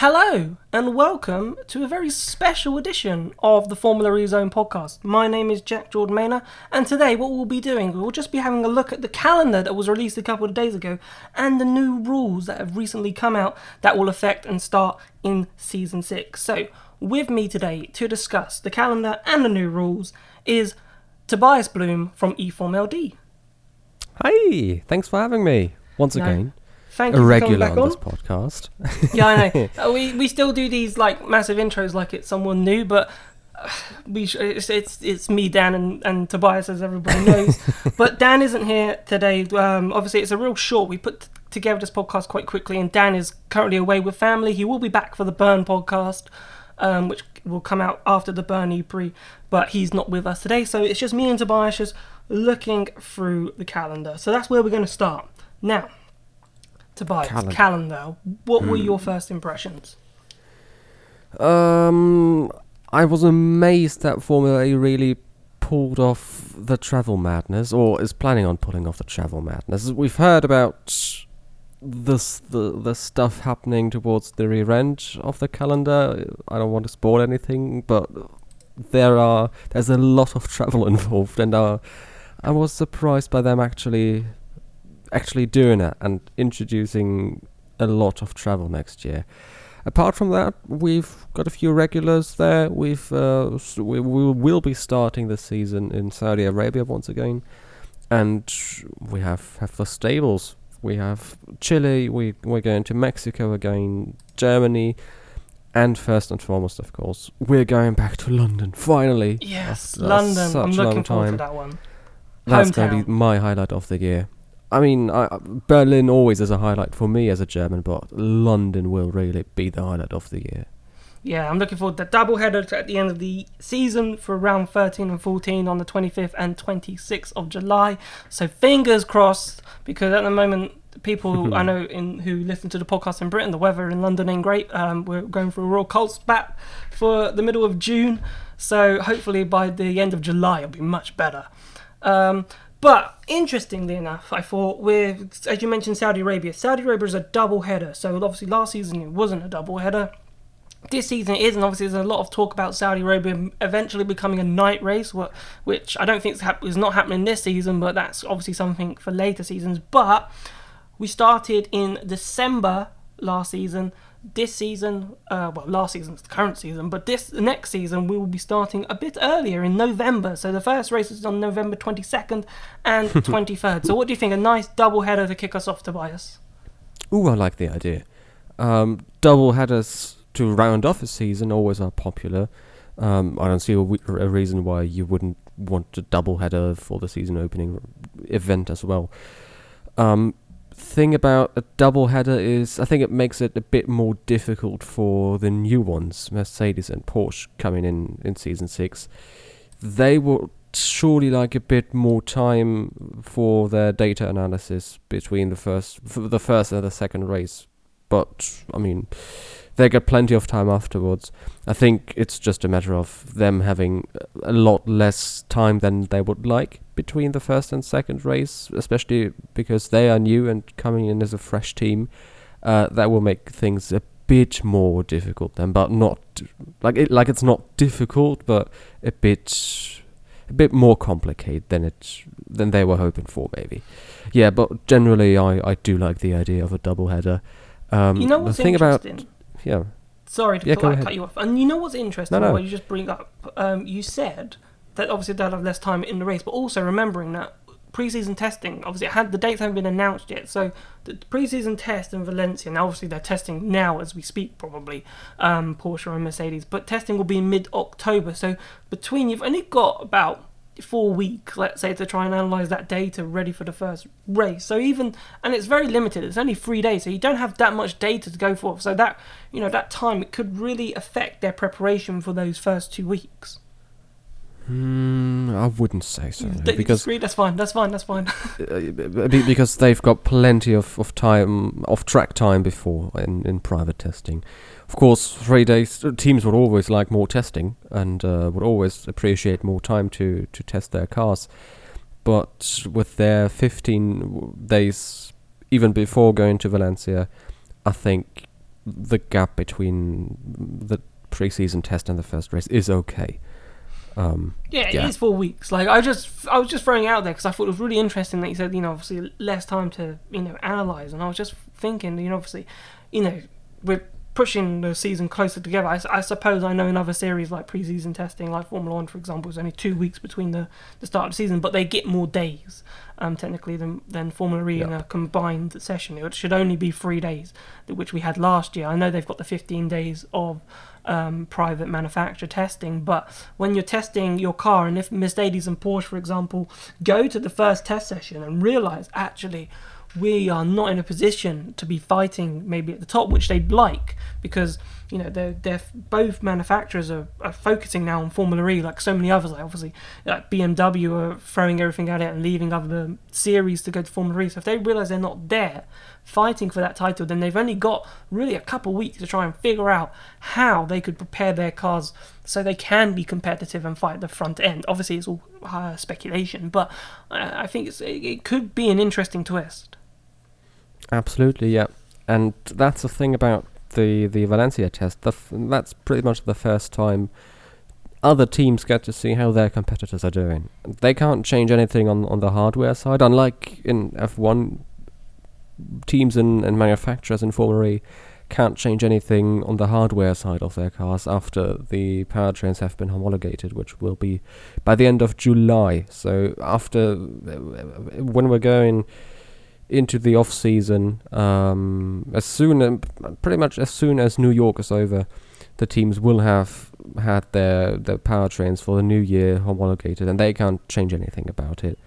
Hello and welcome to a very special edition of the Formula E Zone podcast. My name is Jack Jordan Maynor, and today what we'll be doing, we'll just be having a look at the calendar that was released a couple of days ago and the new rules that have recently come out that will affect and start in season 6. So, with me today to discuss the calendar and the new rules is Tobias Bloom from eForm LD. Hi, thanks for having me once No, again. Thank A you for coming regular back on this podcast. yeah, I know. Uh, we we still do these like massive intros like it's someone new, but uh, we sh- it's, it's it's me, Dan, and, and Tobias, as everybody knows. but Dan isn't here today. Um, obviously, it's a real short. We put t- together this podcast quite quickly, and Dan is currently away with family. He will be back for the Bern podcast, um, which will come out after the Bern E-Prix, but he's not with us today. So it's just me and Tobias just looking through the calendar. So that's where we're going to start now. Tobias, Calendar. calendar. What were your first impressions? um, I was amazed that Formula E really pulled off the travel madness, or is planning on pulling off the travel madness. We've heard about this the the stuff happening towards the rear end of the calendar. I don't want to spoil anything, but there are there's a lot of travel involved, and uh, I was surprised by them actually actually doing it and introducing a lot of travel next year. Apart from that, we've got a few regulars there. We've uh, s- we, we will be starting the season in Saudi Arabia once again, and we have have the stables. We have Chile. We we're going to Mexico again, Germany, and first and foremost, of course, we're going back to London finally. Yes, London. such I'm a looking long forward to time. that one. That's going to be my highlight of the year. I mean, I, Berlin always is a highlight for me as a German, but London will really be the highlight of the year. Yeah, I'm looking forward to that double header at the end of the season for round 13 and 14 on the 25th and 26th of July. So fingers crossed, because at the moment, people who I know in who listen to the podcast in Britain, the weather in London ain't great. Um, we're going through a real cold spat for the middle of June. So hopefully by the end of July, it'll be much better. Um, but interestingly enough, I thought with as you mentioned Saudi Arabia, Saudi Arabia is a double header. So obviously last season it wasn't a double header. This season it is, and obviously there's a lot of talk about Saudi Arabia eventually becoming a night race, which I don't think is, hap- is not happening this season, but that's obviously something for later seasons. But we started in December last season. This season, uh, well, last season's the current season, but this next season we will be starting a bit earlier in November. So the first race is on November 22nd and 23rd. So what do you think? A nice double header to kick us off, Tobias? Ooh, I like the idea. Um, double headers to round off a season always are popular. Um, I don't see a, we- a reason why you wouldn't want a double header for the season opening event as well. Um, thing about a double header is I think it makes it a bit more difficult for the new ones, Mercedes and Porsche coming in in season six. They would surely like a bit more time for their data analysis between the first the first and the second race. But I mean, they get plenty of time afterwards. I think it's just a matter of them having a lot less time than they would like between the first and second race, especially because they are new and coming in as a fresh team. Uh, that will make things a bit more difficult then, but not like it like it's not difficult, but a bit a bit more complicated than it than they were hoping for, maybe. Yeah, but generally, I I do like the idea of a double header. Um, you know the what's thing about interesting? yeah. Sorry to Yeah, cut, go I ahead. cut you off. And you know what's interesting? No, no. What you just bring up. Um, you said that obviously they'll have less time in the race, but also remembering that preseason testing. Obviously, had the dates haven't been announced yet. So the preseason test in Valencia. Now, obviously, they're testing now as we speak, probably um, Porsche and Mercedes. But testing will be mid October. So between you've only got about four weeks, let's say, to try and analyze that data ready for the first race. So even and it's very limited. It's only three days, so you don't have that much data to go for. So that you know that time it could really affect their preparation for those first two weeks. Hmm, I wouldn't say so because disagree? That's fine. That's fine. That's fine. uh, because they've got plenty of, of time of track time before in, in private testing. Of course, three days teams would always like more testing and uh, would always appreciate more time to, to test their cars. But with their 15 days, even before going to Valencia, I think the gap between the preseason test and the first race is okay. Um, Yeah, Yeah. it is four weeks. Like I just, I was just throwing it out there because I thought it was really interesting that you said, you know, obviously less time to, you know, analyze, and I was just thinking, you know, obviously, you know, we're pushing the season closer together. I suppose I know in other series like preseason testing, like Formula One, for example, is only two weeks between the, the start of the season, but they get more days, um, technically than than Formula E in a combined session. It should only be three days, which we had last year. I know they've got the 15 days of um, private manufacturer testing, but when you're testing your car, and if Mercedes and Porsche, for example, go to the first test session and realize actually we are not in a position to be fighting maybe at the top, which they'd like, because you know they're, they're both manufacturers are, are focusing now on Formula E, like so many others. Like obviously, like BMW are throwing everything at it and leaving other series to go to Formula E. So if they realize they're not there fighting for that title, then they've only got really a couple weeks to try and figure out how they could prepare their cars so they can be competitive and fight the front end. Obviously, it's all uh, speculation, but uh, I think it, it could be an interesting twist. Absolutely, yeah. And that's the thing about the the Valencia test. The f- that's pretty much the first time other teams get to see how their competitors are doing. They can't change anything on on the hardware side, unlike in F1. Teams and, and manufacturers in Formula E can't change anything on the hardware side of their cars after the powertrains have been homologated, which will be by the end of July. So after when we're going into the off season, um, as soon as pretty much as soon as New York is over, the teams will have had their their powertrains for the new year homologated, and they can't change anything about it.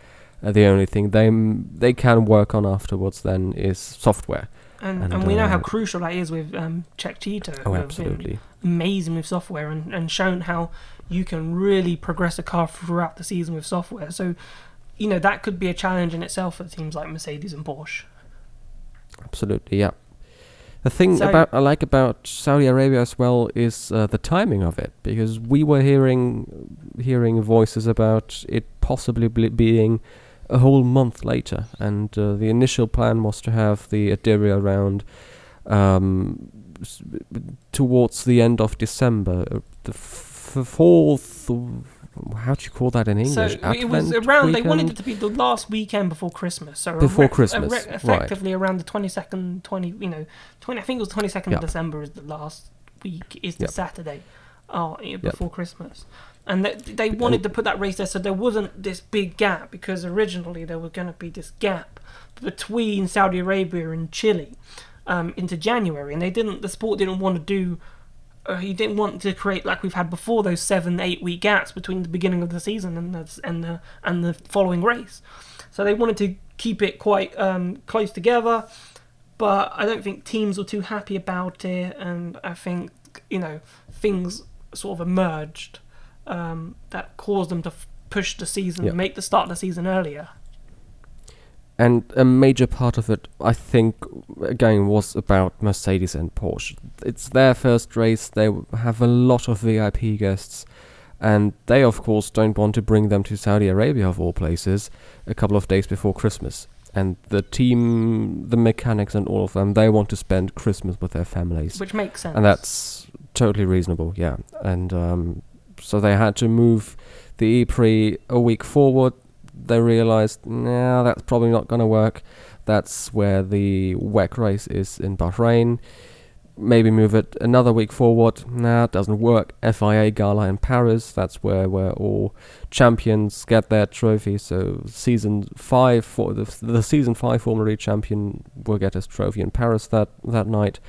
Uh, the only thing they m- they can work on afterwards then is software. And, And, and, we know how uh, crucial that is with um, Techeetah. Oh, who have been absolutely. amazing with software and, and shown how you can really progress a car throughout the season with software. So, you know, that could be a challenge in itself for teams like Mercedes and Porsche. Absolutely, yeah. The thing So- about I like about Saudi Arabia as well is uh, the timing of it, because we were hearing hearing voices about it possibly being a whole month later, and uh, the initial plan was to have the Ad Diriyah round um, s- towards the end of December, uh, the f- fourth. How do you call that in English? so it was Advent around. They wanted it to be the last weekend before Christmas. So Before erect- Christmas, right. effectively around the twenty second, twenty. You know, twenty. I think it was twenty second Yep. of December is the last week. Is the Yep. Saturday, oh, before Christmas. And they, they wanted to put that race there so there wasn't this big gap because originally there was going to be this gap between Saudi Arabia and Chile um, into January, and they didn't. The sport didn't want to do. Uh, he didn't want to create like we've had before those seven, eight week gaps between the beginning of the season and the and the and the following race. So they wanted to keep it quite um, close together, but I don't think teams were too happy about it, and I think you know things sort of emerged um, that caused them to f- push the season, Yeah. make the start of the season earlier. And a major part of it, I think, again, was about Mercedes and Porsche. It's their first race. They have a lot of VIP guests, and they, of course, don't want to bring them to Saudi Arabia, of all places, a couple of days before Christmas. And the team, the mechanics, and all of them, they want to spend Christmas with their families which makes sense. and that's totally reasonable. Yeah, and um, so they had to move the E-Prix a week forward. They realized, nah, that's probably not going to work. That's where the WEC race is in Bahrain. Maybe move it another week forward. Nah, it doesn't work. FIA Gala in Paris. That's where where all champions get their trophy. So season five for the, the season five Formula E champion will get his trophy in Paris that that night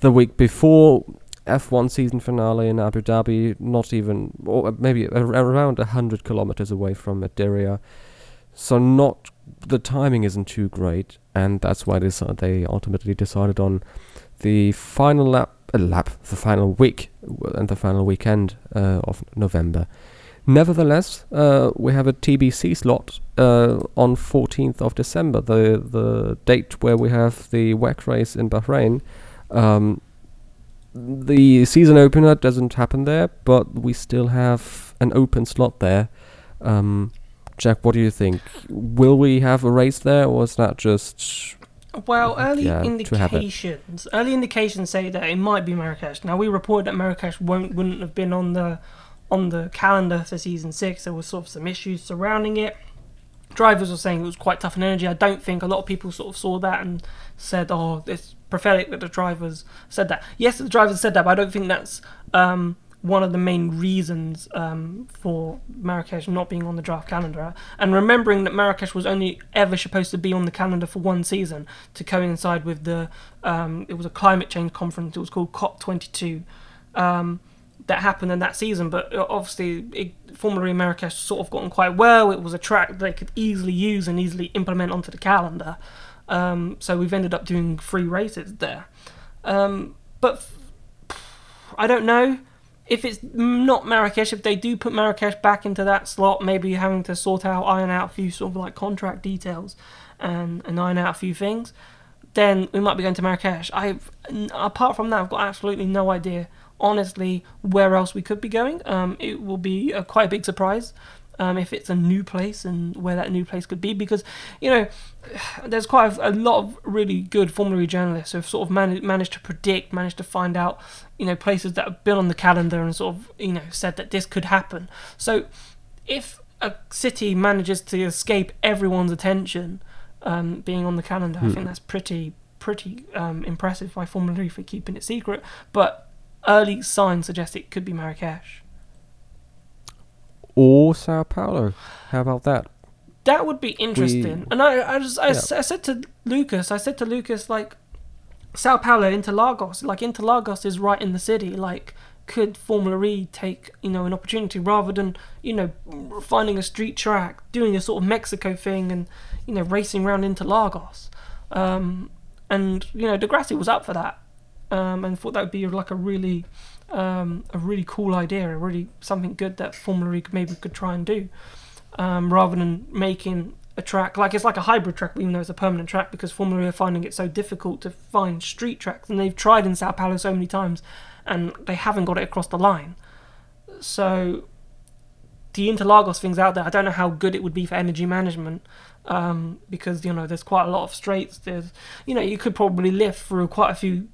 the week before F1 season finale in Abu Dhabi, not even, or maybe ar- around 100 kilometers away from Ad Diriyah. So not, the timing isn't too great, and that's why they, they ultimately decided on the final lap, uh, lap, the final week, and the final weekend uh, of November. Nevertheless, uh, we have a TBC slot uh, on 14th of December, the the date where we have the WEC race in Bahrain. Um, the season opener doesn't happen there, but we still have an open slot there. Um, Jack, what do you think? Will we have a race there, or is that just Well, early yeah, to have it. indications, early indications say that it might be Marrakesh. Now we reported that Marrakesh won't wouldn't have been on the on the calendar for season six. There was sort of some issues surrounding it. Drivers were saying it was quite tough on energy. I don't think a lot of people sort of saw that and said, "Oh, it's prophetic that the drivers said that." Yes, the drivers said that, but I don't think that's um, one of the main reasons um, for Marrakesh not being on the draft calendar. And remembering that Marrakesh was only ever supposed to be on the calendar for one season to coincide with the um, it was a climate change conference. It was called COP 22. Um, that happened in that season, but uh, obviously, it, Formula E Marrakesh sort of gotten quite well. It was a track they could easily use and easily implement onto the calendar. Um, so we've ended up doing three races there. Um, but f- I don't know if it's not Marrakesh. If they do put Marrakesh back into that slot, maybe having to sort out, iron out a few sort of like contract details and, and iron out a few things, then we might be going to Marrakesh. I've apart from that, I've got absolutely no idea honestly where else we could be going. Um, it will be a quite a big surprise um, if it's a new place and where that new place could be because you know there's quite a, a lot of really good Formula E journalists who have sort of managed managed to predict, managed to find out you know places that have been on the calendar and sort of you know said that this could happen. So if a city manages to escape everyone's attention um, being on the calendar, hmm. I think that's pretty pretty um, impressive by Formula E for keeping it secret. But early signs suggest it could be Marrakesh. Or Sao Paulo. How about that? That would be interesting. We, and I, I just, I, yeah. I said to Lucas, I said to Lucas, like, Sao Paulo Interlagos, like Interlagos is right in the city. Like, could Formula E take, you know, an opportunity rather than, you know, finding a street track, doing a sort of Mexico thing, and you know, racing around Interlagos. Um, and you know, di Grassi was up for that um, and thought that would be like a really um, a really cool idea, a really something good that Formula E maybe could try and do, um, rather than making a track like it's like a hybrid track, even though it's a permanent track, because Formula E are finding it so difficult to find street tracks, and they've tried in Sao Paulo so many times, and they haven't got it across the line. So the Interlagos thing's out there. I don't know how good it would be for energy management. Um, because you know there's quite a lot of straights. There's you know you could probably lift through quite a few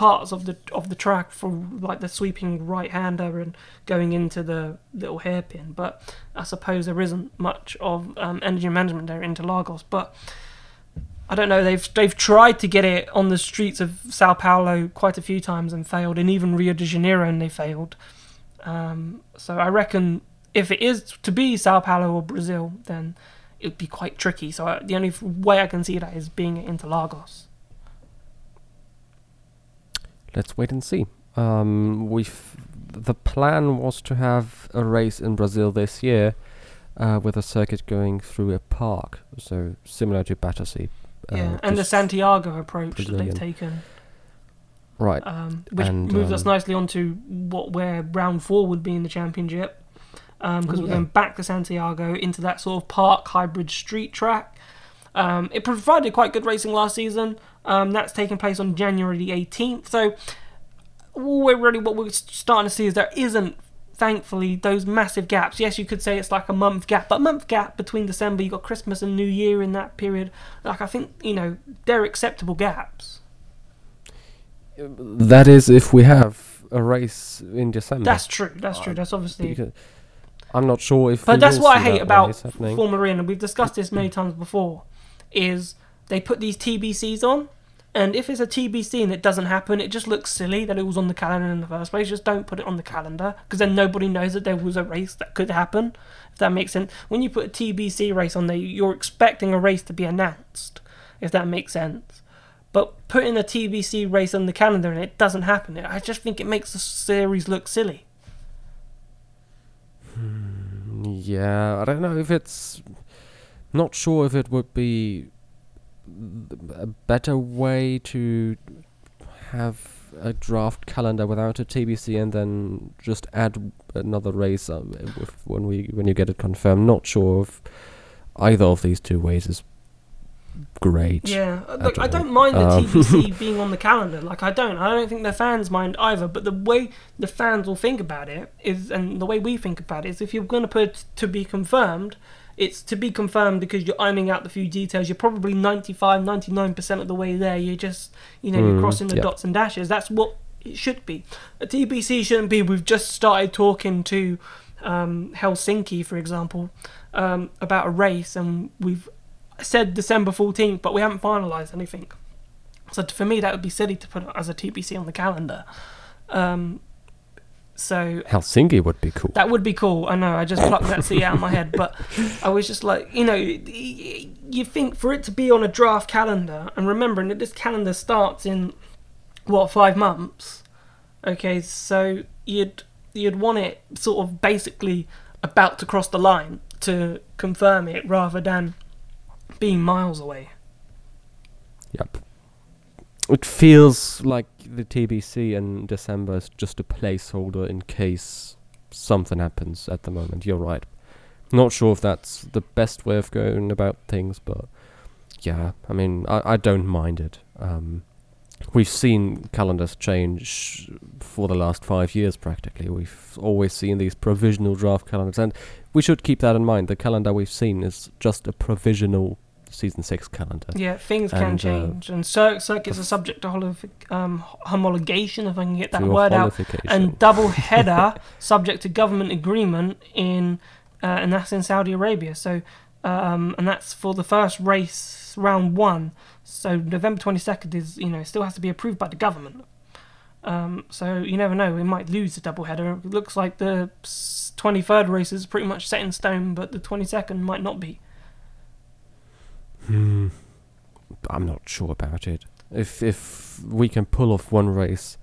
parts of the of the track for like the sweeping right hander and going into the little hairpin. But I suppose there isn't much of um, energy management there in Lagos. But I don't know. They've they've tried to get it on the streets of Sao Paulo quite a few times and failed, and even Rio de Janeiro and they failed. Um, so I reckon if it is to be Sao Paulo or Brazil, then it would be quite tricky. So I, the only way I can see that is being at Interlagos let's wait and see. Um, we the plan was to have a race in Brazil this year, uh, with a circuit going through a park, so similar to Battersea. Uh, yeah, and the Santiago approach Brazilian. that they've taken. Right. Um, which and, moves um, us nicely onto what where round four would be in the championship, because um, we're going back to Santiago into that sort of park hybrid street track. Um, it provided quite good racing last season. Um, that's taking place on January the 18th. So, we're really what we're starting to see is there isn't, thankfully, those massive gaps. Yes, you could say it's like a month gap, but a month gap between December, you got Christmas and New Year in that period. Like I think you know they're acceptable gaps. That is, if we have a race in December. That's true. That's true. That's obviously. Because I'm not sure if. But that's what I hate about Formula E, and we've discussed this many times before. Is they put these TBCs on, and if it's a TBC and it doesn't happen, it just looks silly that it was on the calendar in the first place. Just don't put it on the calendar because then nobody knows that there was a race that could happen. If that makes sense. When you put a TBC race on there, you're expecting a race to be announced. If that makes sense. But putting a TBC race on the calendar and it doesn't happen, I just think it makes the series look silly. Hmm, yeah, I don't know if it's. Not sure if it would be a better way to have a draft calendar without a TBC and then just add another race when we when you get it confirmed. Not sure if either of these two ways is great. Yeah, look, I don't mind the um, TBC being on the calendar. Like I don't, I don't think the fans mind either. But the way the fans will think about it is, and the way we think about it is, if you're going to put to be confirmed, it's to be confirmed because you're ironing out the few details. You're probably 95, 99% of the way there. You're just, you know, you're Mm, crossing the yeah. dots and dashes. That's what it should be. A TBC shouldn't be, we've just started talking to um, Helsinki, for example, um, about a race and we've said December 14th, but we haven't finalised anything. So for me, that would be silly to put as a TBC on the calendar. Um, so Helsinki would be cool. that would be cool. I know. I just plucked that city out of my head, but I was just like, you know, you think for it to be on a draft calendar, and remembering that this calendar starts in what five months. Okay, so you'd you'd want it sort of basically about to cross the line to confirm it, rather than being miles away. Yep. It feels like the TBC in December is just a placeholder in case something happens at the moment. You're right. Not sure if that's the best way of going about things, but yeah, I mean, I, I don't mind it. Um, we've seen calendars change for the last five years practically. We've always seen these provisional draft calendars, and we should keep that in mind. The calendar we've seen is just a provisional season six calendar. Yeah, things can And, uh, change, and cir- circuits are subject to um, homologation, if I can get that word out, and double header subject to government agreement in, uh, and that's in Saudi Arabia. So, um, and that's for the first race round one. So November twenty second is you know still has to be approved by the government. Um, so you never know, we might lose the double header. It looks like the twenty third race is pretty much set in stone, but the twenty second might not be. Hmm. I'm not sure about it. If if we can pull off one race,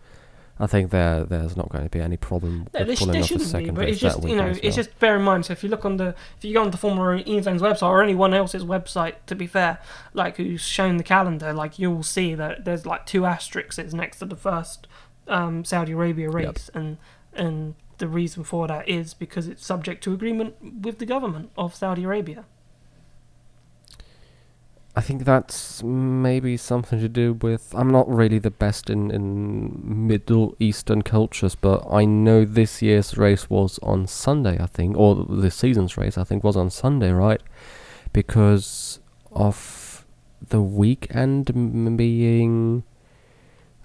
I think there there's not going to be any problem No, with there, sh- pulling there off a shouldn't be, but race it's just that you know, weekend as it's just bear in mind. So if you look on the, if you go on the Formula England's website or anyone else's website, to be fair, like who's shown the calendar, like you will see that there's like two asterisks next to the first um, Saudi Arabia Yep. race, and and the reason for that is because it's subject to agreement with the government of Saudi Arabia. I think that's maybe something to do with. I'm not really the best in, in Middle Eastern cultures, but I know this year's race was on Sunday, I think, or the season's race, I think, was on Sunday, right? Because of the weekend m- being.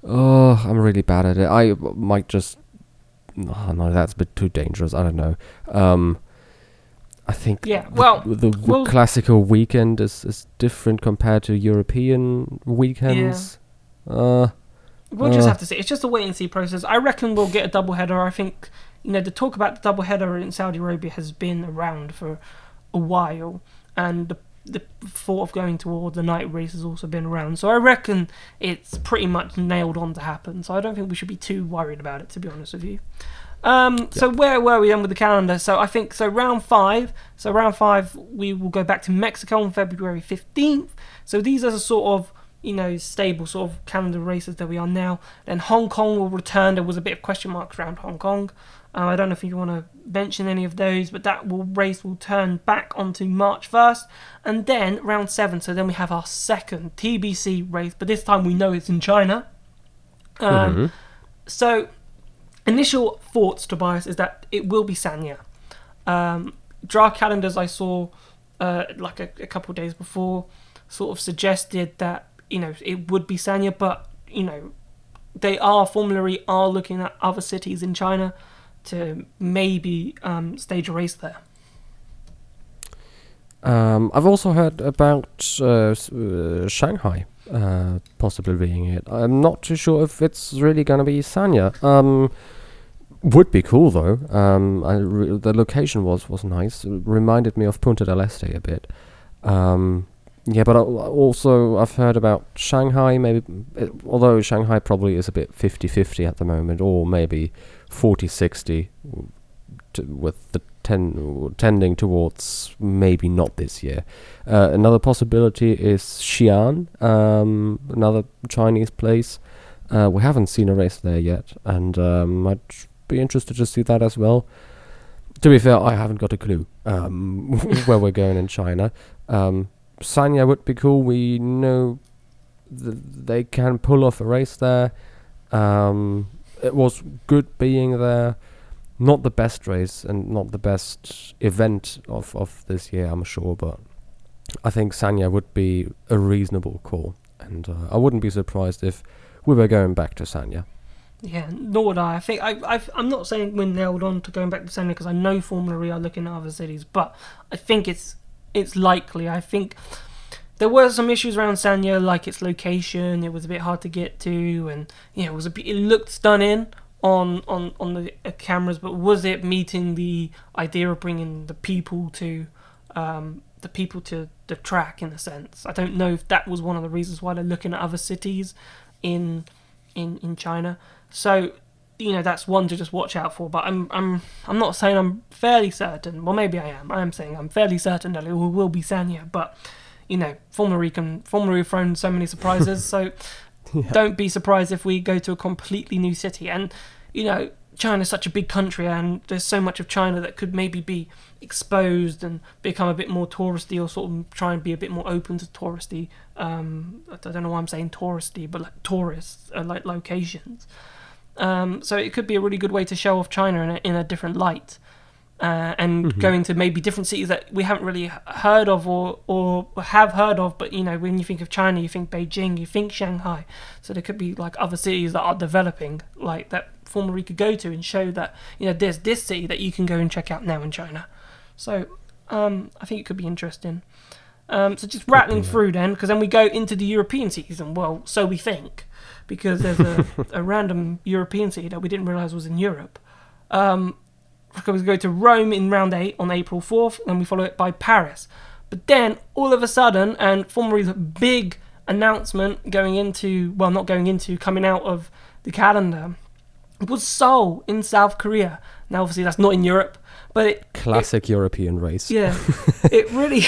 Oh, I'm really bad at it. I might just. Oh, no, that's a bit too dangerous. I don't know. Um, I think Yeah, the- well, the, w well- classical weekend is, is different compared to European weekends. Uh, We'll just Uh. have to see. It's just a wait and see process. I reckon we'll get a double header. I think you know the talk about the double header in Saudi Arabia has been around for a while, and the the thought of going towards the night race has also been around. So I reckon it's pretty much nailed on to happen. So I don't think we should be too worried about it, to be honest with you. Um, So where were we then with the calendar? So I think so round five. So round five we will go back to Mexico on February fifteenth. So these are the sort of you know stable sort of calendar races that we are now. Then Hong Kong will return. There was a bit of question marks around Hong Kong. Uh, I don't know if you want to mention any of those, but that will race will turn back onto March first, and then round seven. So then we have our second TBC race, but this time we know it's in China. Um, mhm. so, initial thoughts, Tobias, is that it will be Sanya. Um, draft calendars I saw uh, like a, a couple days before sort of suggested that you know it would be Sanya, but you know they are Formula E are looking at other cities in China to maybe um, stage a race there. Um, I've also heard about uh, uh, Shanghai uh, possibly being it. I'm not too sure if it's really going to be Sanya. Um, would be cool though. Um, re- the location was was nice. It reminded me of Punta del Este a bit. Um, yeah, but al- also I've heard about Shanghai. Maybe, it, although Shanghai probably is a bit 50-50 at the moment, or maybe 40-60 with the ten, tending towards maybe not this year. Uh, another possibility is Xi'an, um, another Chinese place. Uh, we haven't seen a race there yet, and um, I'd be interested to see that as well. To be fair, I haven't got a clue um, where we're going in China. Um, Sanya would be cool. We know th- they can pull off a race there. Um, it was good being there. Not the best race and not the best event of, of this year, I'm sure, but I think Sanya would be a reasonable call. And uh, I wouldn't be surprised if we were going back to Sanya. Yeah, nor would I. I think I, i am not saying we're nailed on to going back to Sanya because I know Formula E are looking at other cities, but I think it's it's likely. I think there were some issues around Sanya, like its location. It was a bit hard to get to, and you know, it was a it looked stunning on on on the uh, cameras, but was it meeting the idea of bringing the people to um, the people to the track in a sense? I don't know if that was one of the reasons why they're looking at other cities in in in China. So you know that's one to just watch out for. But I'm I'm I'm not saying I'm fairly certain. Well, maybe I am. I am saying I'm fairly certain that it will, will be Sanya. But you know, Formula E can Formula E thrown so many surprises. so yeah. don't be surprised if we go to a completely new city. And you know, China's such a big country, and there's so much of China that could maybe be exposed and become a bit more touristy, or sort of try and be a bit more open to touristy. Um, I don't know why I'm saying touristy, but like tourists, uh, like locations. Um, so it could be a really good way to show off China in a, in a different light. Uh, and mm-hmm. going to maybe different cities that we haven't really heard of or, or have heard of. But you know, when you think of China, you think Beijing, you think Shanghai. So there could be like other cities that are developing, like that Formula E could go to and show that you know there's this city that you can go and check out now in China. So um, I think it could be interesting. Um, so just rattling through then, because then we go into the European season. Well, so we think, because there's a, a random European city that we didn't realise was in Europe. Um, we go to Rome in round eight on April 4th, and we follow it by Paris. But then, all of a sudden, and Formula's big announcement going into, well, not going into, coming out of the calendar, was Seoul in South Korea. Now, obviously, that's not in Europe, but it, classic it, European race. Yeah, it really,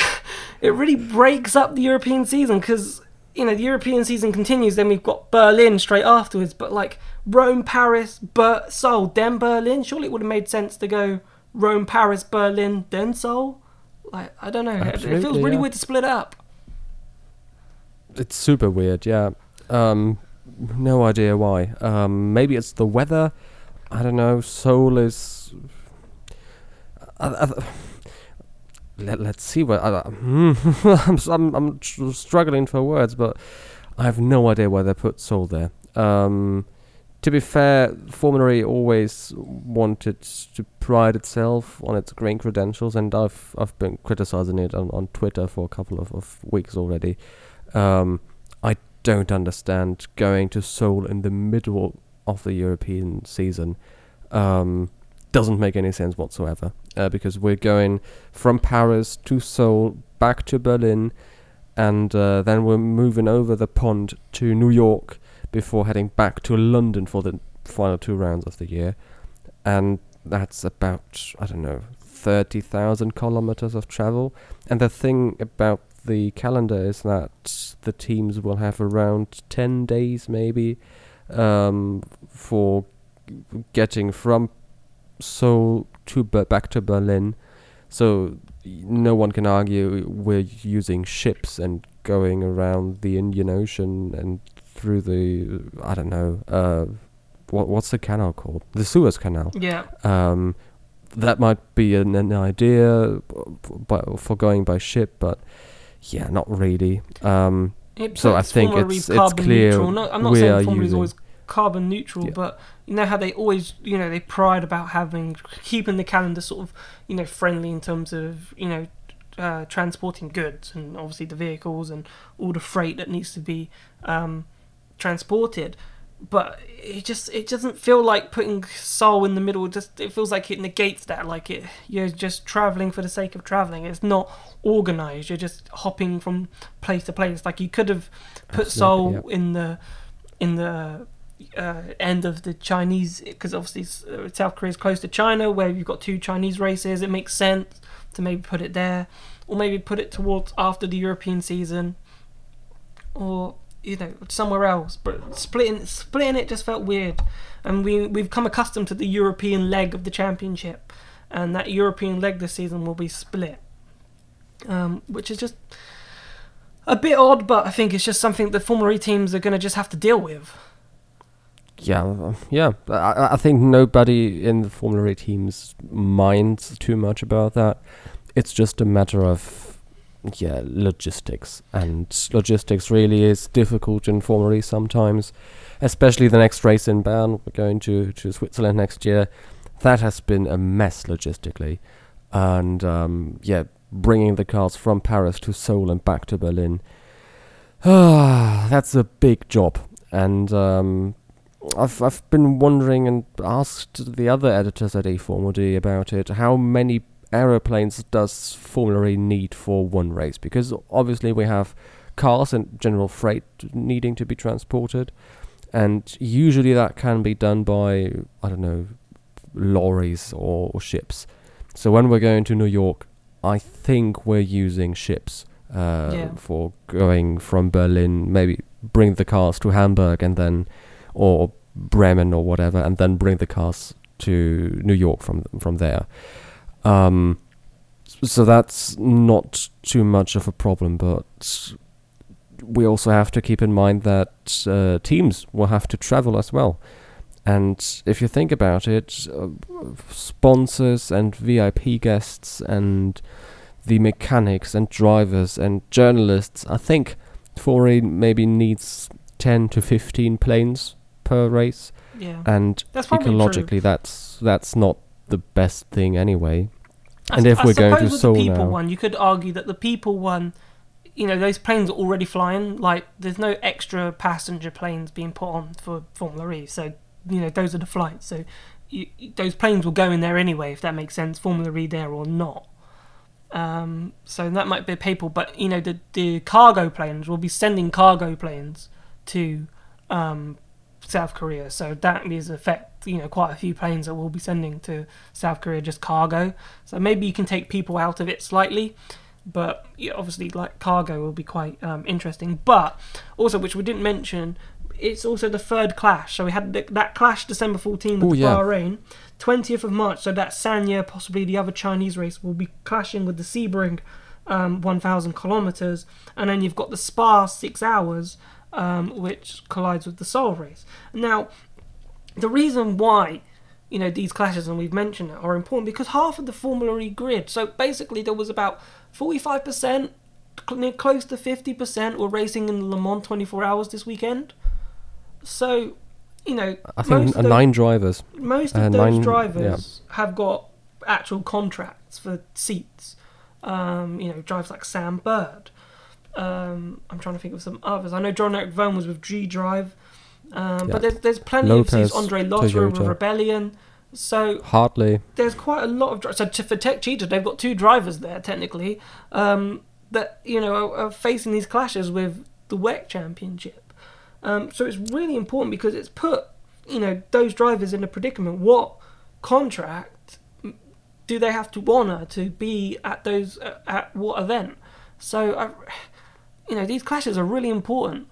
it really breaks up the European season because you know the European season continues. Then we've got Berlin straight afterwards, but like Rome, Paris, Ber- Seoul, then Berlin. Surely it would have made sense to go Rome, Paris, Berlin, then Seoul. Like I don't know. Absolutely, it feels really yeah. weird to split up. It's super weird. Yeah. Um, no idea why. Um, maybe it's the weather. I don't know. Seoul is. Uh, uh, let, us see what. Uh, I'm, I'm, I'm struggling for words, but I have no idea why they put Seoul there. Um, to be fair, Formula E always wanted to pride itself on its green credentials, and I've I've been criticizing it on, on Twitter for a couple of, of weeks already. Um, I don't understand going to Seoul in the middle of the European season. Um, doesn't make any sense whatsoever uh, because we're going from Paris to Seoul back to Berlin and uh, then we're moving over the pond to New York before heading back to London for the final two rounds of the year and that's about I don't know 30,000 kilometers of travel and the thing about the calendar is that the teams will have around 10 days maybe um, for getting from Seoul to back to Berlin. So no one can argue we're using ships and going around the Indian Ocean and through the I don't know uh, what what's the canal called the Suez Canal. Yeah. Um, that might be an, an idea, but for going by ship, but yeah, not really. Um, so I think it's it's clear no, I'm not we saying Formula is always carbon neutral, yeah. but you know how they always you know they pride about having keeping the calendar sort of you know friendly in terms of you know uh, transporting goods and obviously the vehicles and all the freight that needs to be um, transported but it just it doesn't feel like putting Seoul in the middle. Just it feels like it negates that. Like it, you're just traveling for the sake of traveling. It's not organized. You're just hopping from place to place. Like you could have put Seoul yep. in the in the uh, end of the Chinese because obviously uh, South Korea is close to China, where you've got two Chinese races. It makes sense to maybe put it there, or maybe put it towards after the European season, or you know somewhere else. But splitting splitting it just felt weird, and we we've come accustomed to the European leg of the championship, and that European leg this season will be split, um, which is just a bit odd. But I think it's just something the Formula E teams are going to just have to deal with. yeah, yeah. I, I think nobody in the Formula E teams minds too much about that. It's just a matter of yeah logistics, and logistics really is difficult in Formula sometimes, especially the next race in Bern. We're going to to Switzerland next year. That has been a mess logistically, and um, yeah, bringing the cars from Paris to Seoul and back to Berlin. That's a big job, and um, I've I've been wondering and asked the other editors at eFormula about it. How many aeroplanes does Formula E need for one race? Because obviously we have cars and general freight needing to be transported, and usually that can be done by I don't know lorries or, or ships. So when we're going to New York, I think we're using ships uh, Yeah. for going from Berlin. Maybe bring the cars to Hamburg and then, or Bremen or whatever, and then bring the cars to New York from from there. Um, so that's not too much of a problem, but we also have to keep in mind that uh, teams will have to travel as well. And if you think about it, uh, sponsors and VIP guests and the mechanics and drivers and journalists, I think Foray maybe needs 10 to 15 planes per race. Yeah, And that's probably true. ecologically, that's that's not the best thing anyway. I and if I we're going to Seoul the people now- one, you could argue that the people one, you know, those planes are already flying. Like, there's no extra passenger planes being put on for Formula E. So, you know, those are the flights. So, you, those planes will go in there anyway, if that makes sense. Formula E there or not. Um, so that might be a people, but you know, the the cargo planes will be sending cargo planes to um, South Korea. So that is affect you know quite a few planes that we'll be sending to South Korea just cargo. So maybe you can take people out of it slightly, but yeah, obviously like cargo will be quite um, interesting. But also, which we didn't mention, it's also the third clash. So we had the, that clash December 14 with Oh, yeah. Bahrain. 20th of March, so that Sanya, possibly the other Chinese race, will be clashing with the Sebring um, 1,000 kilometers, and then you've got the Spa six hours, um, which collides with the Seoul race. Now, the reason why you know these clashes and we've mentioned it are important because half of the Formula E grid. So basically, there was about 45 percent, close to 50 percent, were racing in Le Mans 24 hours this weekend. So, you know, I think most of those- nine drivers. most of Uh, those nine- drivers have got actual contracts for seats. Um, you know, drives like Sam Bird. Um, I'm trying to think of some others. I know Jean-Éric Vergne was with G Drive. Um, Yeah. But there's, there's plenty of Lopez, seats. Andre Lotterer with Rebellion. So Hartley. there's quite a lot of dri- so for Techeetah they've got two drivers there technically um, that you know are, are facing these clashes with the WEC Championship. Um, so it's really important because it's put you know those drivers in a predicament. What contract do they have to honour to be at those uh, at what event? So I, you know these clashes are really important.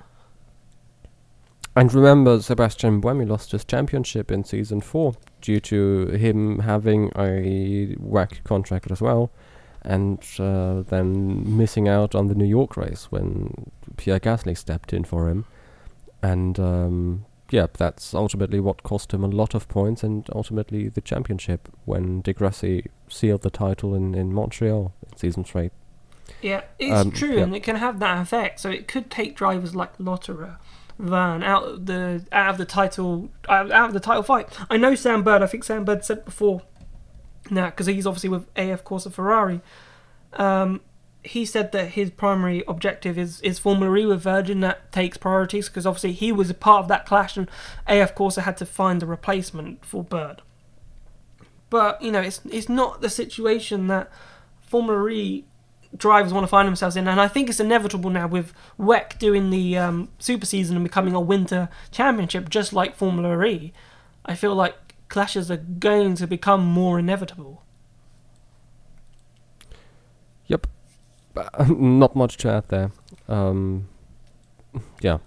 And remember, Sebastian Buemi lost his championship in season four due to him having a WEC contract as well, and uh, then missing out on the New York race when Pierre Gasly stepped in for him. And um, yeah, that's ultimately what cost him a lot of points and ultimately the championship when di Grassi sealed the title in, in Montreal in season three. Yeah, it's Um, true, yeah. and it can have that effect. So it could take drivers like Lotterer, Van out of the out of the title out of the title fight. I know Sam Bird. I think Sam Bird said before. Now, because he's obviously with AF Corsa Ferrari. Um, he said that his primary objective is is Formula E with Virgin. That takes priorities because obviously he was a part of that clash, and AF Corsa had to find a replacement for Bird. But you know, it's it's not the situation that Formula E drivers want to find themselves in, and I think it's inevitable now with WEC doing the um, super season and becoming a winter championship, just like Formula E. I feel like clashes are going to become more inevitable. Yep. Not much to add there. Um, yeah,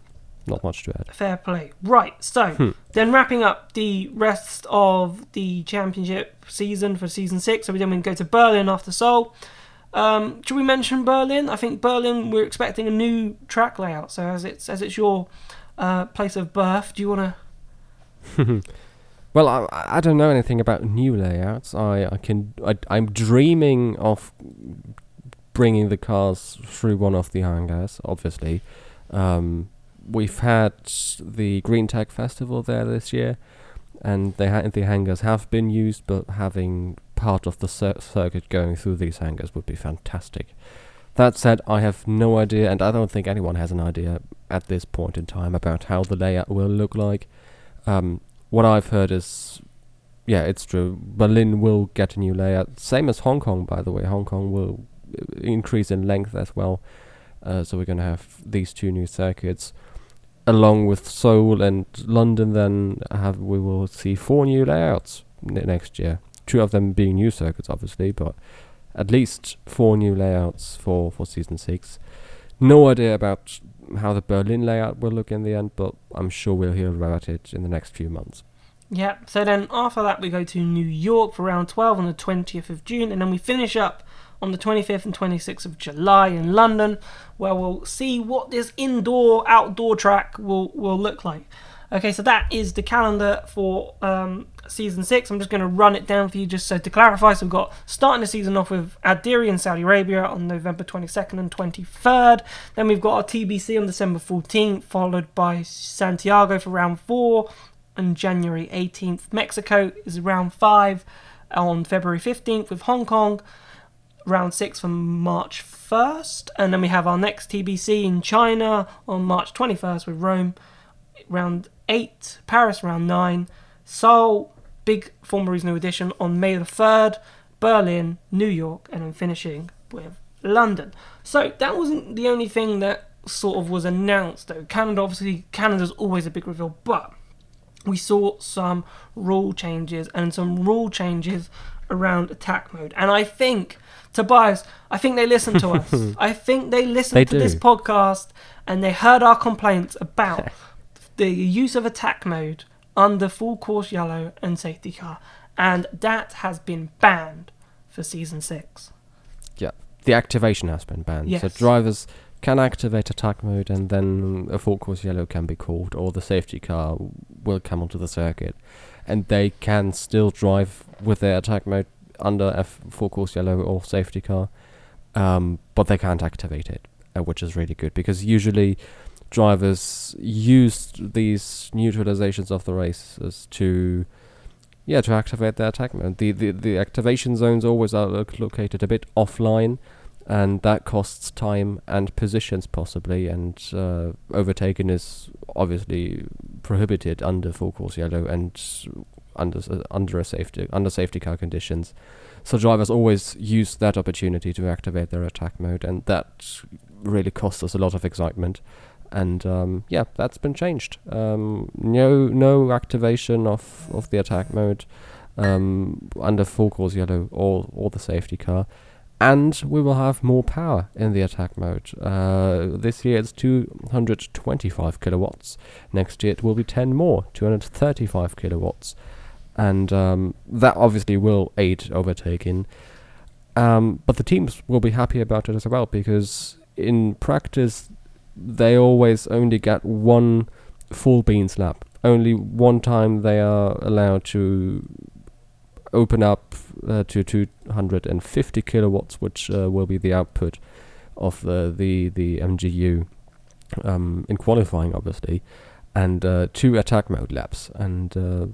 not much to add. Fair play. Right, so Hmm. then wrapping up the rest of the championship season for season six, so we then we go to Berlin after Seoul. Um, should we mention Berlin? I think Berlin we're expecting a new track layout. So as it's as it's your uh, place of birth, do you want to well, I, I don't know anything about new layouts. I, I can I, I'm dreaming of bringing the cars through one of the hangars. Obviously, um, we've had the Green Tech Festival there this year, and the ha- the hangars have been used, but having part of the cir- circuit going through these hangars would be fantastic. That said, I have no idea, and I don't think anyone has an idea at this point in time about how the layout will look like. Um, what I've heard is, yeah, it's true. Berlin will get a new layout, same as Hong Kong, by the way. Hong Kong will uh, increase in length as well. Uh, so we're going to have these two new circuits, along with Seoul and London. Then have we will see four new layouts n- next year. Two of them being new circuits, obviously, but at least four new layouts for, for season six. No idea about how the Berlin layout will look in the end, but I'm sure we'll hear about it in the next few months. Yeah, so then after that, we go to New York for round 12 on the 20th of June, and then we finish up on the 25th and 26th of July in London, where we'll see what this indoor outdoor track will, will look like. Okay, so that is the calendar for um, season six. I'm just going to run it down for you just so to clarify. So we've got starting the season off with Ad Diriyah in Saudi Arabia on November 22nd and 23rd. Then we've got our TBC on December 14th, followed by Santiago for round four on January 18th. Mexico is round five on February 15th with Hong Kong. Round six from March 1st, and then we have our next TBC in China on March 21st with Rome. Round eight, Paris round nine, Seoul, big Formula New edition on May the 3rd, Berlin, New York, and then finishing with London. So that wasn't the only thing that sort of was announced though. Canada, obviously, Canada's always a big reveal, but we saw some rule changes and some rule changes around attack mode. And I think, Tobias, I think they listened to us. I think they listened They to this podcast and they heard our complaints about the use of attack mode under full course yellow and safety car. And that has been banned for season six. Yeah, the activation has been banned. Yes. So drivers can activate attack mode, and then a full course yellow can be called, or the safety car will come onto the circuit, and they can still drive with their attack mode under a full course yellow or safety car, um, but they can't activate it, uh, which is really good because usually drivers use these neutralizations of the races to yeah to activate their attack mode. The the, the activation zones always are located a bit offline, and that costs time and positions possibly. And uh, overtaking is obviously prohibited under full course yellow and under s- under a safety under safety car conditions. So drivers always use that opportunity to activate their attack mode, and that really costs us a lot of excitement. And um, yeah, that's been changed. Um, no, no activation of, of the attack mode um, under full course yellow or or the safety car, and we will have more power in the attack mode. Uh, this year it's 225 kilowatts. Next year it will be 10 more, 235 kilowatts, and um, that obviously will aid overtaking. Um, but the teams will be happy about it as well because in practice they always only get one full beans lap. Only one time they are allowed to open up uh, to 250 kilowatts, which uh, will be the output of the the, the MGU um, in qualifying, obviously, and uh, two attack mode laps. And uh,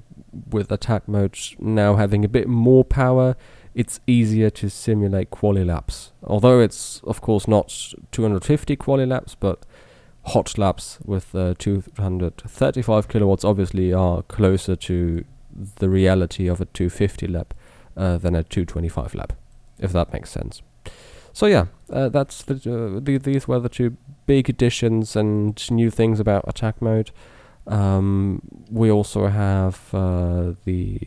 with attack mode now having a bit more power, it's easier to simulate quali laps. Although it's of course not 250 quali laps, but hot laps with uh, 235 kilowatts obviously are closer to the reality of a 250 lap uh, than a 225 lap, if that makes sense. So yeah, uh, that's the, uh, the these were the two big additions and new things about attack mode. Um, we also have uh, the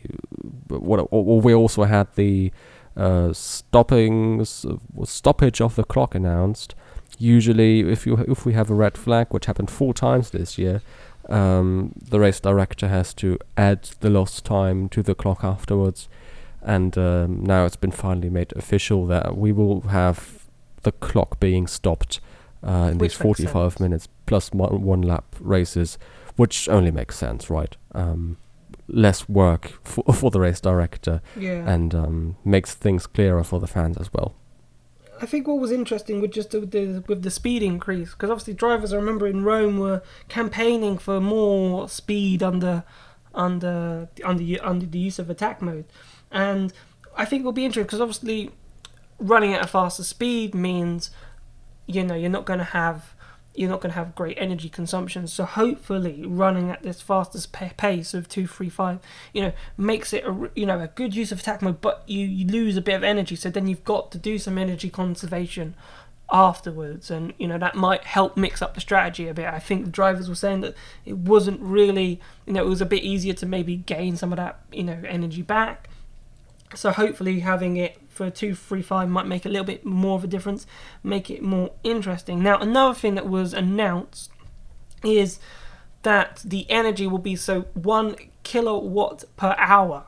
what or, we also had the uh, stopping stoppage of the clock announced. Usually, if you if we have a red flag, which happened four times this year, um, the race director has to add the lost time to the clock afterwards. And um, now it's been finally made official that we will have the clock being stopped uh, in Which these 45 sense. minutes plus one, one lap races, which only makes sense, right? Um, less work for, for the race director Yeah. and um, makes things clearer for the fans as well. I think what was interesting with just the, the with the speed increase, because obviously drivers, I remember in Rome were campaigning for more speed under under under under the use of attack mode, and I think it will be interesting because obviously running at a faster speed means you know you're not going to have you're not going to have great energy consumption. So hopefully, running at this fastest pace of two, three, five, you know, makes it a you know a good use of attack mode. But you, you lose a bit of energy, so then you've got to do some energy conservation afterwards, and you know that might help mix up the strategy a bit. I think the drivers were saying that it wasn't really you know it was a bit easier to maybe gain some of that you know energy back. So hopefully having it for two, three, five might make a little bit more of a difference, make it more interesting. Now another thing that was announced is that the energy will be so one kilowatt per hour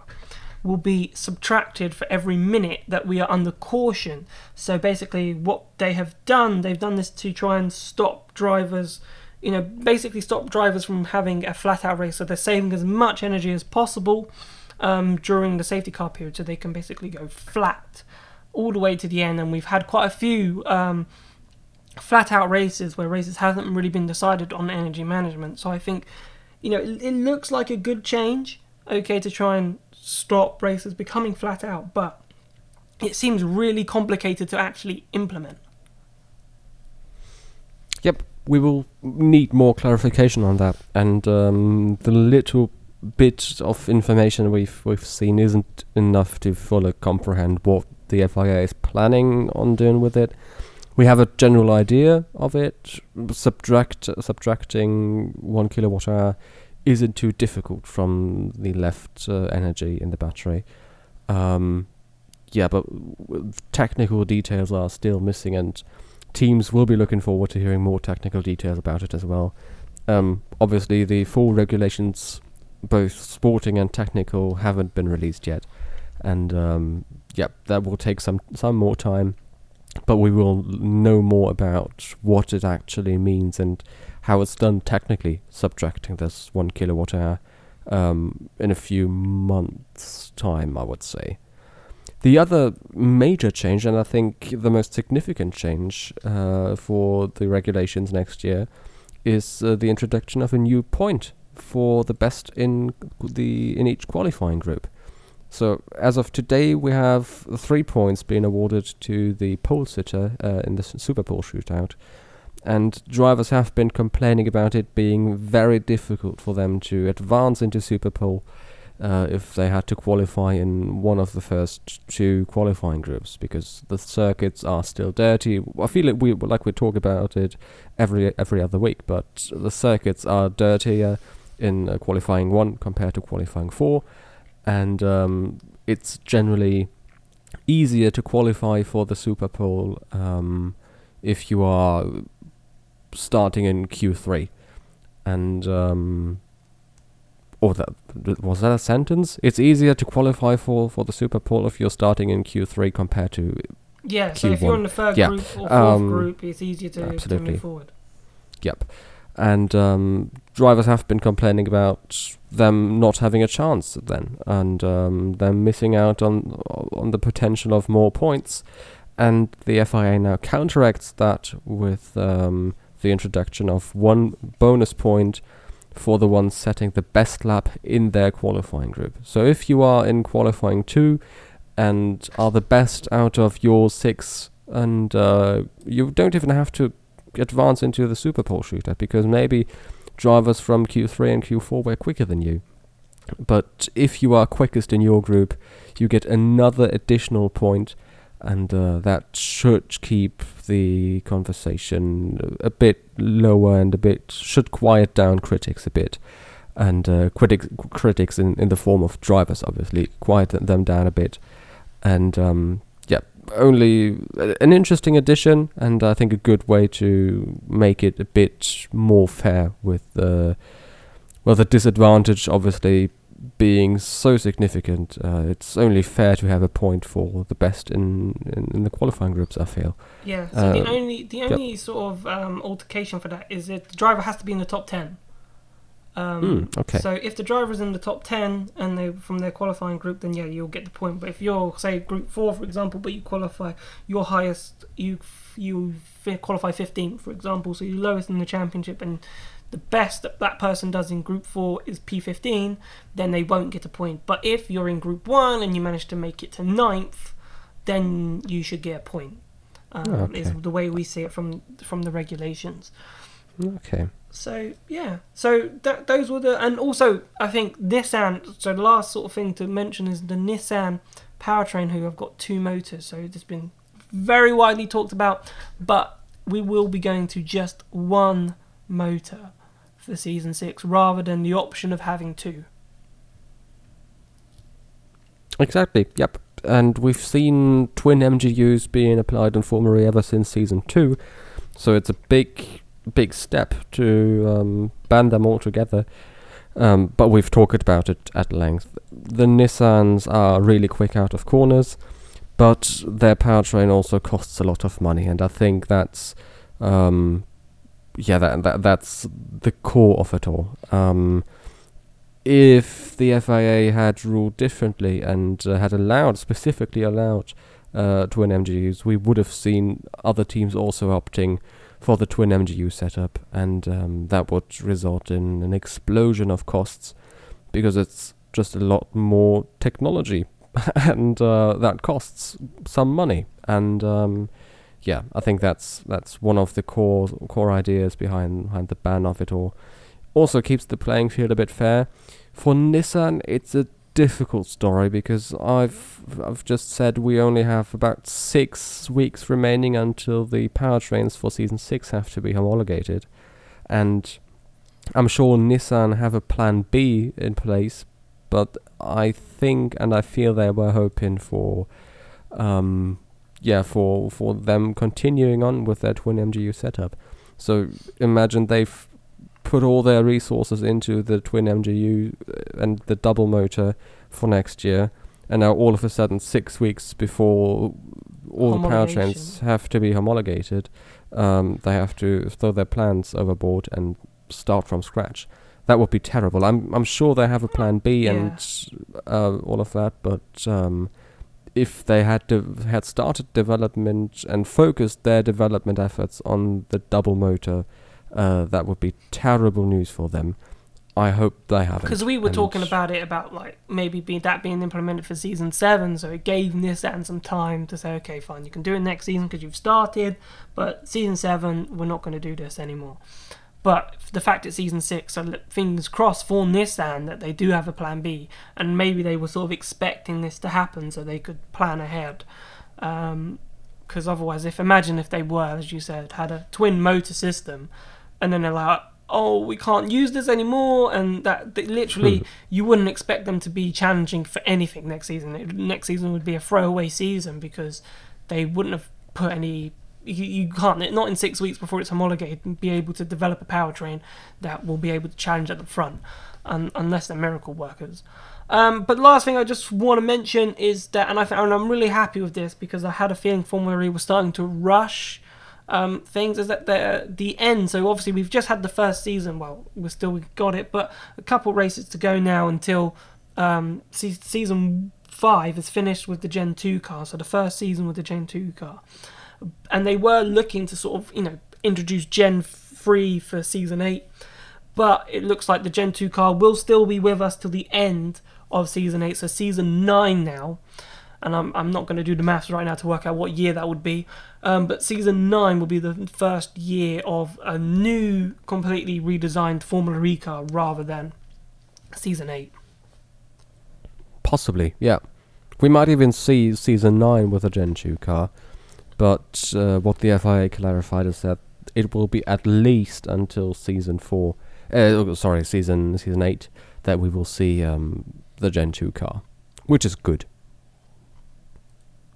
will be subtracted for every minute that we are under caution. So basically, what they have done, they've done this to try and stop drivers, you know, basically stop drivers from having a flat out race. So they're saving as much energy as possible um, during the safety car period, so they can basically go flat all the way to the end. And we've had quite a few um, flat out races where races haven't really been decided on energy management. So I think, you know, it, it looks like a good change, okay, to try and stop races becoming flat out, but it seems really complicated to actually implement. Yep, we will need more clarification on that, and um, the little bit of information we've we've seen isn't enough to fully comprehend what the FIA is planning on doing with it. We have a general idea of it. Subtract subtracting one kilowatt hour isn't too difficult from the left uh, energy in the battery. Um, yeah, but technical details are still missing, and teams will be looking forward to hearing more technical details about it as well. Um, obviously, the full regulations, both sporting and technical, haven't been released yet, and um, yeah, that will take some some more time. But we will know more about what it actually means and how it's done technically, subtracting this one kilowatt hour um, in a few months' time, I would say. The other major change, and I think the most significant change uh, for the regulations next year, is uh, the introduction of a new point for the best in the in each qualifying group. So as of today, we have three points being awarded to the pole sitter uh, in the Super Pole shootout, and drivers have been complaining about it being very difficult for them to advance into Super Pole uh, if they had to qualify in one of the first two qualifying groups because the circuits are still dirty. I feel like we like we talk about it every every other week, but the circuits are dirtier in uh, qualifying one compared to qualifying four, and um, it's generally easier to qualify for the Super Pole um, if you are starting in Q3, and um, or that was that a sentence? It's easier to qualify for for the Super Pole if you're starting in Q3 compared to Yeah, so if you're Q1. in the third Yeah, group or fourth um, group, it's easier to, to absolutely. move forward. Yep. And um, drivers have been complaining about them not having a chance then, and um, them missing out on on the potential of more points. And the FIA now counteracts that with um, the introduction of one bonus point for the ones setting the best lap in their qualifying group. So if you are in qualifying two and are the best out of your six, and uh, you don't even have to advance into the Super Pole shooter because maybe drivers from Q3 and Q4 were quicker than you. But if you are quickest in your group, you get another additional point, and uh, that should keep the conversation a bit lower and a bit should quiet down critics a bit. And uh, critics, critics in, in the form of drivers, obviously, quiet them down a bit. And um, only uh, an interesting addition, and I think a good way to make it a bit more fair with uh, well the disadvantage obviously being so significant. Uh, it's only fair to have a point for the best in, in, in the qualifying groups. I feel. Yeah. So the Uh, only the only sort of um, altercation for that is that the driver has to be in the top ten. Um, Hmm, okay. So if the driver is in the top ten and they from their qualifying group, then yeah, you'll get the point. But if you're say group four, for example, but you qualify your highest, you you qualify 15th, for example, so you're lowest in the championship, and the best that that person does in group four is P15, then they won't get a point. But if you're in group one and you manage to make it to ninth, then you should get a point. Um, Is Okay. the way we see it from from the regulations. Okay. So yeah, so that those were the, and also I think Nissan. So the last sort of thing to mention is the Nissan powertrain, who have got two motors. So it's been very widely talked about, but we will be going to just one motor for season six, rather than the option of having two. Exactly. Yep. And we've seen twin MGUs being applied in Formula E ever since season two, so it's a big, big step to um, ban them all together. Um, but we've talked about it at length. The Nissans are really quick out of corners, but their powertrain also costs a lot of money, and I think that's, um, yeah, that, that that's the core of it all. Um, if the FIA had ruled differently and uh, had allowed, specifically allowed, uh, twin MGUs, we would have seen other teams also opting for the twin MGU setup, and um, that would result in an explosion of costs because it's just a lot more technology, and uh, that costs some money. And um, yeah, I think that's that's one of the core core ideas behind behind the ban of it all. Also keeps the playing field a bit fair. For Nissan, it's a difficult story because I've I've just said we only have about six weeks remaining until the powertrains for season six have to be homologated, and I'm sure Nissan have a plan B in place, but I think and I feel they were hoping for, um, yeah, for for them continuing on with their twin MGU setup. So imagine they've put all their resources into the twin MGU uh, and the double motor for next year, and now all of a sudden, six weeks before all the powertrains have to be homologated, um, they have to throw their plans overboard and start from scratch. That would be terrible. I'm I'm sure they have a plan B Yeah. and uh, all of that, but um, if they had had started development and focused their development efforts on the double motor, uh, that would be terrible news for them. I hope they haven't. Because we were and- talking about it about like maybe be that being implemented for season seven, so it gave Nissan some time to say, okay, fine, you can do it next season because you've started, but season seven, we're not going to do this anymore. But the fact it's season six, so fingers crossed for Nissan that they do have a plan B, and maybe they were sort of expecting this to happen so they could plan ahead. Because otherwise, if imagine if they were, as you said, had a twin motor system, and then they're like, oh, we can't use this anymore, and that, that literally Hmm. you wouldn't expect them to be challenging for anything next season. It, next season would be a throwaway season because they wouldn't have put any. You, you can't not in six weeks before it's homologated be able to develop a powertrain that will be able to challenge at the front, un, unless they're miracle workers. Um, but last thing I just want to mention is that, and I th- and I'm really happy with this because I had a feeling Formula E was starting to rush um, things is that the the end. So obviously we've just had the first season. Well, we're still we got it, but a couple races to go now until um, se- season five is finished with the Gen two car. So the first season with the Gen two car, and they were looking to sort of you know introduce Gen three for season eight, but it looks like the Gen two car will still be with us till the end of season eight. So season nine now and I'm, I'm not going to do the maths right now to work out what year that would be. Um, but season nine will be the first year of a new, completely redesigned Formula E car rather than season eight. Possibly, yeah. We might even see season 9 with a Gen 2 car, but uh, what the FIA clarified is that it will be at least until season 4, uh, oh, sorry, season season 8, that we will see um, the Gen 2 car, which is good.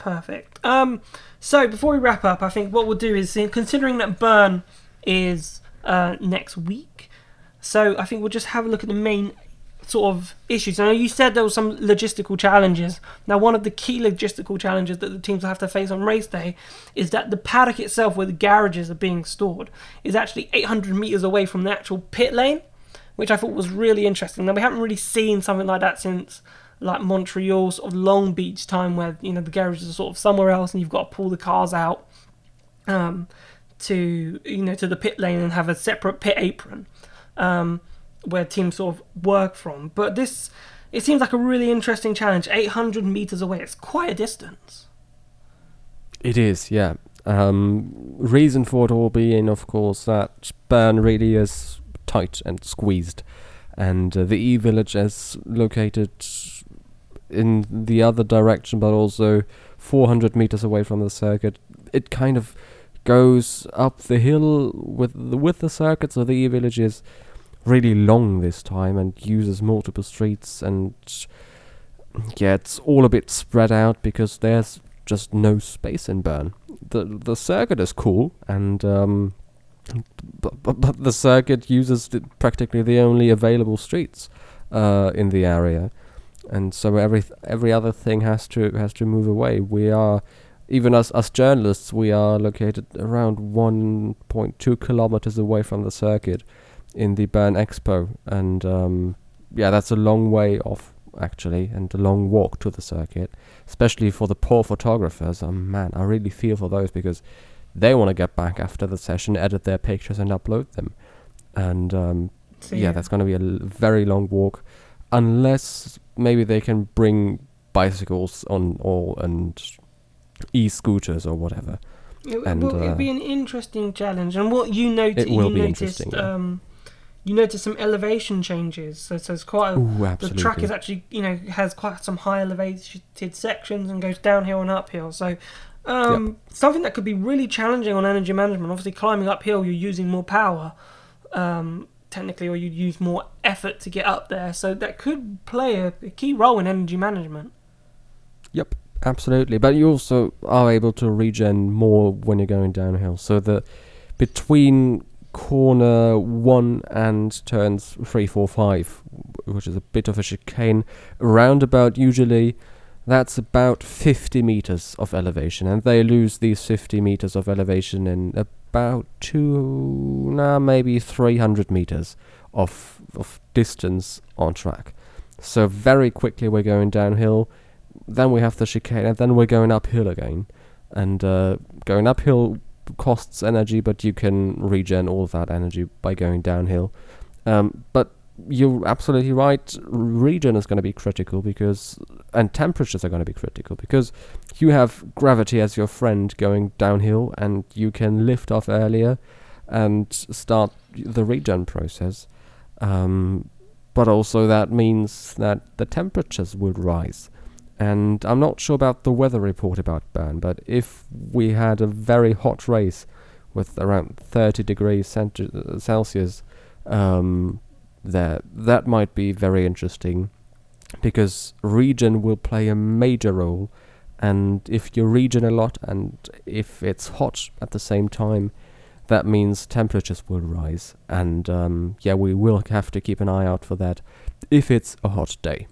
Perfect. Um, so before we wrap up, I think what we'll do is, considering that Bern is uh, next week, so I think we'll just have a look at the main sort of issues. I know you said there were some logistical challenges. Now, one of the key logistical challenges that the teams will have to face on race day is that the paddock itself, where the garages are being stored, is actually 800 meters away from the actual pit lane. which I thought was really interesting. Now we haven't really seen something like that since like Montreal, sort of Long Beach time, where you know the garages are sort of somewhere else, and you've got to pull the cars out um, to you know to the pit lane and have a separate pit apron um, where teams sort of work from. But this it seems like a really interesting challenge. 800 meters away, it's quite a distance. It is, yeah. Um, reason for it all being, of course, that Bern really is tight and squeezed, and uh, the E Village is located in the other direction, but also 400 meters away from the circuit. It kind of goes up the hill with the, with the circuit, so the E Village is really long this time and uses multiple streets and yeah, it's all a bit spread out because there's just no space in Bern. The the circuit is cool and um, but, but, but the circuit uses the, practically the only available streets uh, in the area, and so every every other thing has to has to move away. We are even as as journalists, we are located around 1.2 kilometers away from the circuit in the Bern Expo, and um, yeah, that's a long way off actually, and a long walk to the circuit, especially for the poor photographers. Oh man, I really feel for those because they want to get back after the session, edit their pictures, and upload them, and um, So, yeah, that's going to be a l- very long walk, unless maybe they can bring bicycles on or and e-scooters or whatever. It, And, well, it'd uh, be an interesting challenge, and what you noticed, It will you be noticed, interesting, yeah. um, you noticed some elevation changes. So, so it's quite a, Ooh, the track is actually, you know, has quite some high elevated sections and goes downhill and uphill. So, um, something that could be really challenging on energy management. Obviously, climbing uphill, you're using more power, um, technically, or you'd use more effort to get up there. So that could play a, a key role in energy management. Yep, absolutely. But you also are able to regen more when you're going downhill. So the between corner one and turns three, four, five, which is a bit of a chicane, roundabout usually. That's about 50 meters of elevation, and they lose these 50 meters of elevation in about two, nah, maybe 300 meters of of distance on track. So very quickly we're going downhill then we have the chicane, and then we're going uphill again. And uh, going uphill costs energy, but you can regen all of that energy by going downhill. Um, but you're absolutely right. Regen is going to be critical because, and temperatures are going to be critical because you have gravity as your friend going downhill, and you can lift off earlier and start the regen process. Um, but also that means that the temperatures will rise. And I'm not sure about the weather report about Bern, but if we had a very hot race with around 30 degrees uh, Celsius, um, there that might be very interesting, because regen will play a major role, and if you regen a lot and if it's hot at the same time, that means temperatures will rise, and um, yeah, we will have to keep an eye out for that if it's a hot day.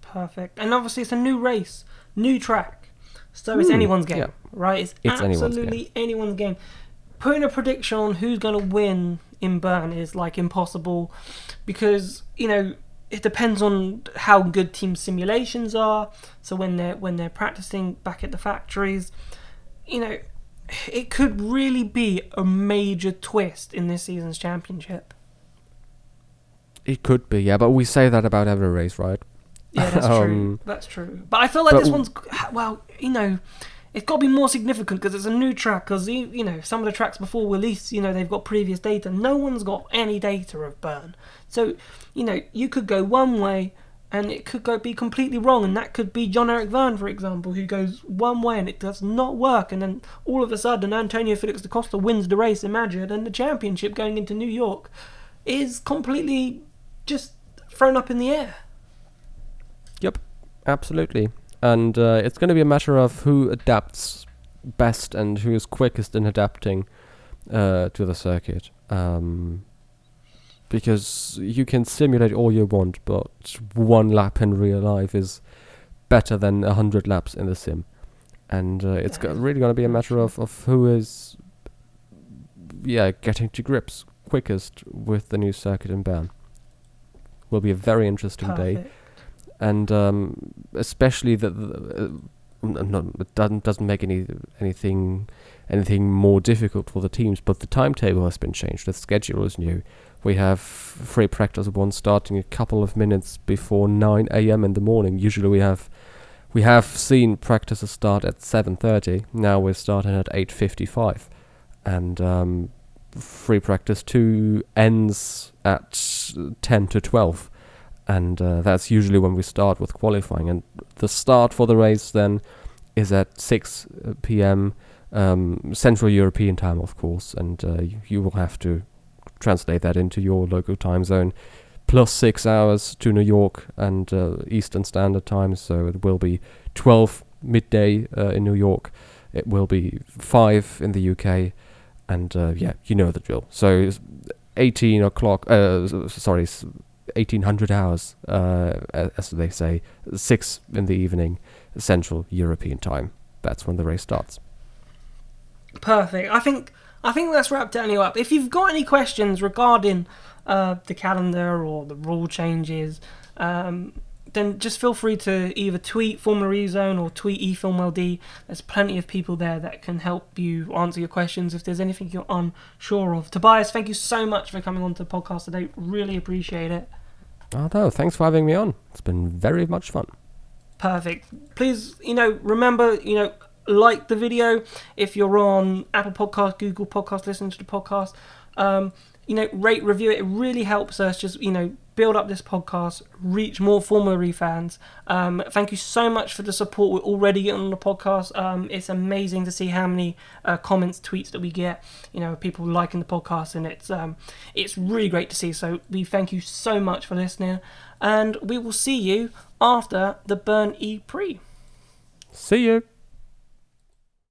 Perfect. And obviously, it's a new race, new track. So it's Hmm, anyone's game, yeah. right? It's, It's anyone's absolutely anyone's game. Putting a prediction on who's going to win in Bern is like impossible because, you know, it depends on how good team simulations are. So when they're when they're practicing back at the factories, you know, it could really be a major twist in this season's championship. It could be, yeah, but we say that about every race, right? Yeah, that's true. Um, That's true. But I feel like this one's well, you know, it's got to be more significant because it's a new track. Because you, you know, some of the tracks before least you know they've got previous data. No one's got any data of Bern, so you know you could go one way and it could go be completely wrong, and that could be Jean-Éric Vergne, for example, who goes one way and it does not work, and then all of a sudden Antonio Felix da Costa wins the race. in Madrid and the championship going into New York is completely just thrown up in the air. Yep, absolutely. And uh, it's going to be a matter of who adapts best and who is quickest in adapting uh, to the circuit. Um, because you can simulate all you want, but one lap in real life is better than a hundred laps in the sim. And uh, it's go- really going to be a matter of, of who is, yeah, getting to grips quickest with the new circuit in Bern. Will be a very interesting day, Perfect. And um, especially that uh, doesn't doesn't make any anything anything more difficult for the teams. But the timetable has been changed. The schedule is new. We have free practice one starting a couple of minutes before 9 a.m. in the morning. Usually we have we have seen practices start at 7:30. Now we're starting at 8:55, and um, free practice two ends at 10 to 12, and uh, that's usually when we start with qualifying. And the start for the race then is at 6 p.m. Um, Central European time, of course, and uh, you, you will have to translate that into your local time zone plus six hours to New York and uh, Eastern Standard Time, so it will be 12 midday uh, in New York. It will be 5 in the UK, and uh, yeah, you know the drill. So it's 18 o'clock, uh, sorry, 1800 hours, uh, as they say, 6 in the evening, Central European Time. That's when the race starts. Perfect. I think I think that's wrapped it up. If you've got any questions regarding uh, the calendar or the rule changes, um, then just feel free to either tweet Formula E Zone or tweet eFilmLD. There's plenty of people there that can help you answer your questions if there's anything you're unsure of. Tobias, thank you so much for coming on to the podcast today. Really appreciate it. No, thanks for having me on. It's been very much fun. Perfect. Please, you know, remember, you know, like the video if you're on Apple Podcast, Google Podcast, listening to the podcast. Um, you know, rate, review it. It really helps us just, you know, build up this podcast, reach more Formula E fans. Um, thank you so much for the support we're already getting on the podcast. Um, it's amazing to see how many uh, comments, tweets that we get. You know, people liking the podcast, and it's um, it's really great to see. So we thank you so much for listening, and we will see you after the Burn E Pre. See you.